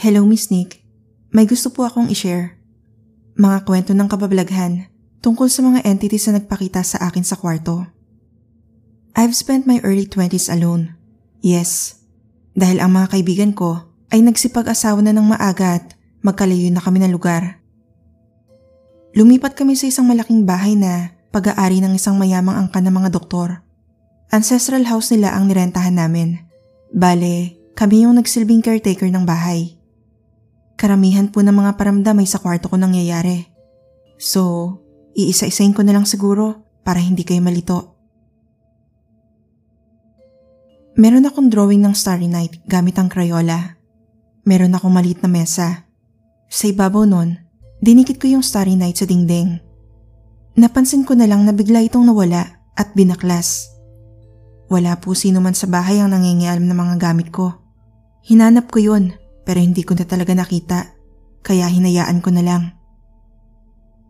Hello Miss Nick, may gusto po akong i-share. Mga kwento ng kabablaghan tungkol sa mga entities na nagpakita sa akin sa kwarto. I've spent my early 20s alone. Yes, dahil ang mga kaibigan ko ay nagsipag-asawa na ng maaga at magkalayo na kami ng lugar. Lumipat kami sa isang malaking bahay na pag-aari ng isang mayamang angka ng mga doktor. Ancestral house nila ang nirentahan namin. Bale, kami yung nagsilbing caretaker ng bahay. Karamihan po ng mga paramdam ay sa kwarto ko nangyayari. So, iisa-isain ko na lang siguro para hindi kayo malito. Meron akong drawing ng Starry Night gamit ang Crayola. Meron akong maliit na mesa. Sa ibabaw nun, dinikit ko yung Starry Night sa dingding. Napansin ko na lang na bigla itong nawala at binaklas. Wala po sino man sa bahay ang nangingialam ng mga gamit ko. Hinanap ko yun pero hindi ko na talaga nakita kaya hinayaan ko na lang.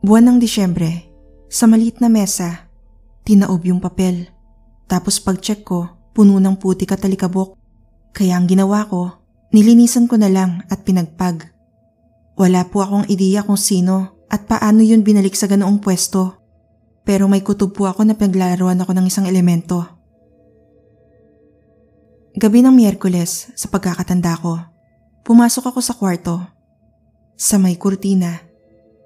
Buwan ng Disyembre, sa maliit na mesa, tinaob yung papel. Tapos pag-check ko, puno ng puti katalikabok. Kaya ang ginawa ko, nilinisan ko na lang at pinagpag. Wala po akong ideya kung sino at paano yun binalik sa ganoong pwesto. Pero may kutob po ako na pinaglalaroan ako ng isang elemento. Gabi ng Miyerkules, sa pagkakatanda ko, pumasok ako sa kwarto. Sa may kurtina,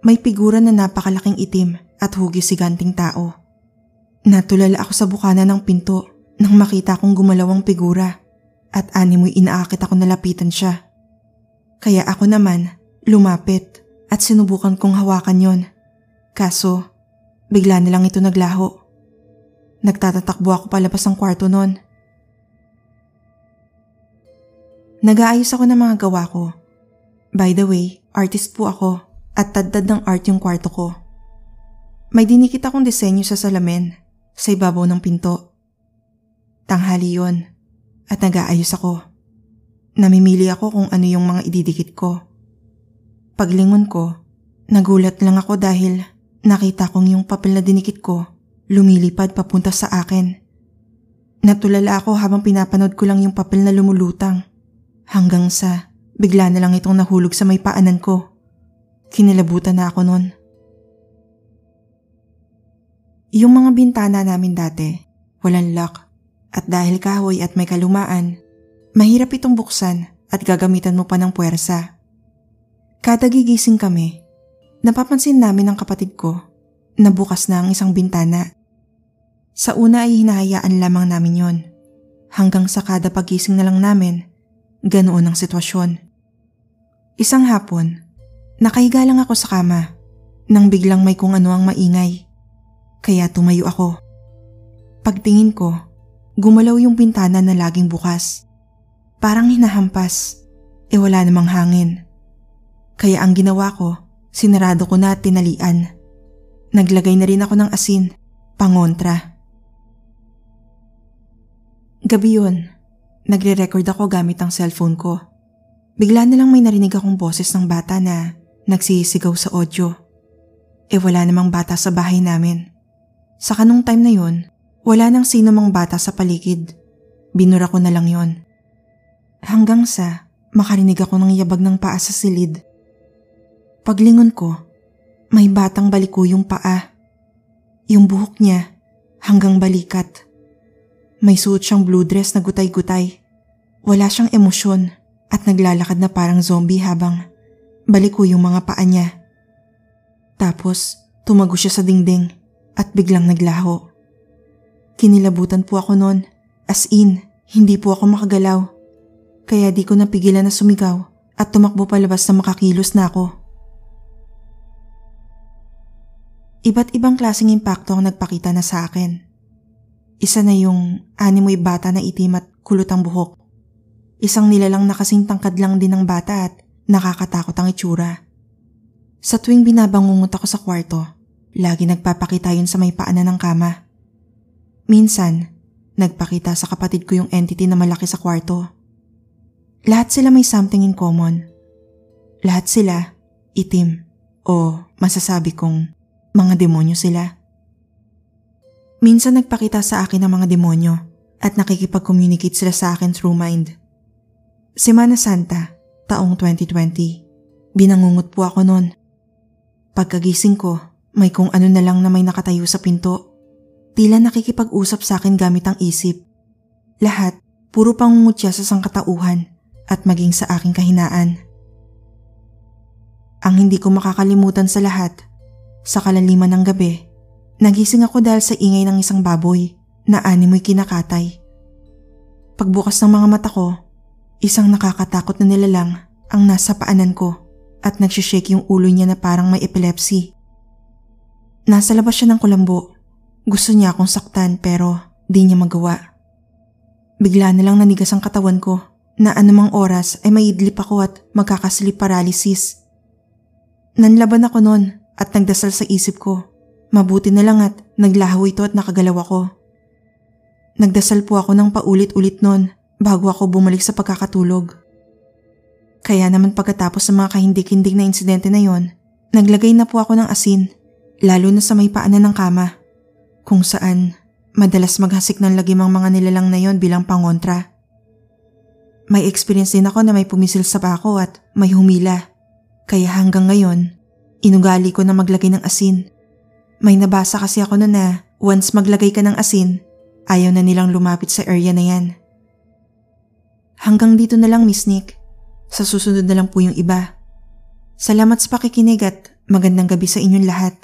may figura na napakalaking itim at hugis siganting tao. Natulala ako sa bukana ng pinto nang makita kong gumalaw ang figura at animoy inaakit ako nalapitan siya. Kaya ako naman lumapit at sinubukan kong hawakan yon. Kaso, bigla na lang ito naglaho. Nagtatatakbo ako palabas ng kwarto noon. Nag-aayos ako ng mga gawa ko. By the way, artist po ako at taddad ng art yung kwarto ko. May dinikit akong disenyo sa salamin sa ibabaw ng pinto. Tanghali yon at nag-aayos ako. Namimili ako kung ano yung mga ididikit ko. Paglingon ko, nagulat lang ako dahil nakita kong yung papel na dinikit ko lumilipad papunta sa akin. Natulala ako habang pinapanood ko lang yung papel na lumulutang. Hanggang sa bigla na lang itong nahulog sa may paanan ko. Kinilabutan na ako noon. Yung mga bintana namin dati, walang lock. At dahil kahoy at may kalumaan, mahirap itong buksan at gagamitan mo pa ng puwersa. Kada gigising kami, napapansin namin ng kapatid ko na bukas na ang isang bintana. Sa una ay hinahayaan lamang namin yon. Hanggang sa kada pagising na lang namin, ganoon ang sitwasyon. Isang hapon, nakahiga lang ako sa kama nang biglang may kung ano ang maingay. Kaya tumayo ako. Pagtingin ko, gumalaw yung bintana na laging bukas. Parang hinahampas, e wala namang hangin. Kaya ang ginawa ko, sinarado ko na at tinalian. Naglagay na rin ako ng asin, pangontra. Gabi yun, nagre-record ako gamit ang cellphone ko. Bigla na lang may narinig akong boses ng bata na nagsisigaw sa audio. E wala namang bata sa bahay namin. Sa kanong time na yun, wala nang sino mang bata sa paligid. Binura ko na lang yon. Hanggang sa makarinig ako ng yabag ng paa sa silid. Paglingon ko, may batang baliko yung paa. Yung buhok niya hanggang balikat. May suot siyang blue dress na gutay-gutay. Wala siyang emosyon at naglalakad na parang zombie habang baliko yung mga paa niya. Tapos tumago siya sa dingding at biglang naglaho. Kinilabutan po ako noon, as in, hindi po ako makagalaw. Kaya di ko napigilan na sumigaw at tumakbo palabas na makakilos na ako. Iba't ibang klaseng impacto ang nagpakita na sa akin. Isa na yung animoy bata na itim at kulot ang buhok. Isang nilalang na kasing tangkad lang din ng bata at nakakatakot ang itsura. Sa tuwing binabangungot ako sa kwarto, lagi nagpapakita yun sa may paanan ng kama. Minsan, nagpakita sa kapatid ko yung entity na malaki sa kwarto. Lahat sila may something in common. Lahat sila itim o masasabi kong mga demonyo sila. Minsan nagpakita sa akin ng mga demonyo at nakikipag-communicate sila sa akin through mind. Semana Santa, taong 2020. Binangungot po ako noon. Pagkagising ko, may kung ano na lang na may nakatayo sa pinto. Tila nakikipag-usap sa akin gamit ang isip. Lahat, puro pangungutya sa sangkatauhan at maging sa aking kahinaan. Ang hindi ko makakalimutan sa lahat, sa kalaliman ng gabi, nagising ako dahil sa ingay ng isang baboy na animoy kinakatay. Pagbukas ng mga mata ko, isang nakakatakot na nilalang ang nasa paanan ko at nagsishake yung ulo niya na parang may epilepsy. Nasa labas siya ng kulambo. Gusto niya akong saktan pero di niya magawa. Bigla na lang nanigas ang katawan ko na anumang oras ay maidlip ako at magkakasleep paralysis. Nanlaban ako noon at nagdasal sa isip ko. Mabuti na lang at naglaho ito at nakagalaw ako. Nagdasal po ako ng paulit-ulit noon bago ako bumalik sa pagkakatulog. Kaya naman pagkatapos ng mga kahindik-hindik na insidente na yon, naglagay na po ako ng asin, lalo na sa may paanan ng kama, kung saan madalas maghasik ng lagim ang mga nilalang na yon bilang pangontra. May experience din ako na may pumisil sa pako at may humila, kaya hanggang ngayon, inugali ko na maglagay ng asin. May nabasa kasi ako na na once maglagay ka ng asin, Ayaw na nilang lumapit sa area na yan. Hanggang dito na lang Miss Nick. Sa susunod na lang po yung iba. Salamat sa pakikinig at magandang gabi sa inyong lahat.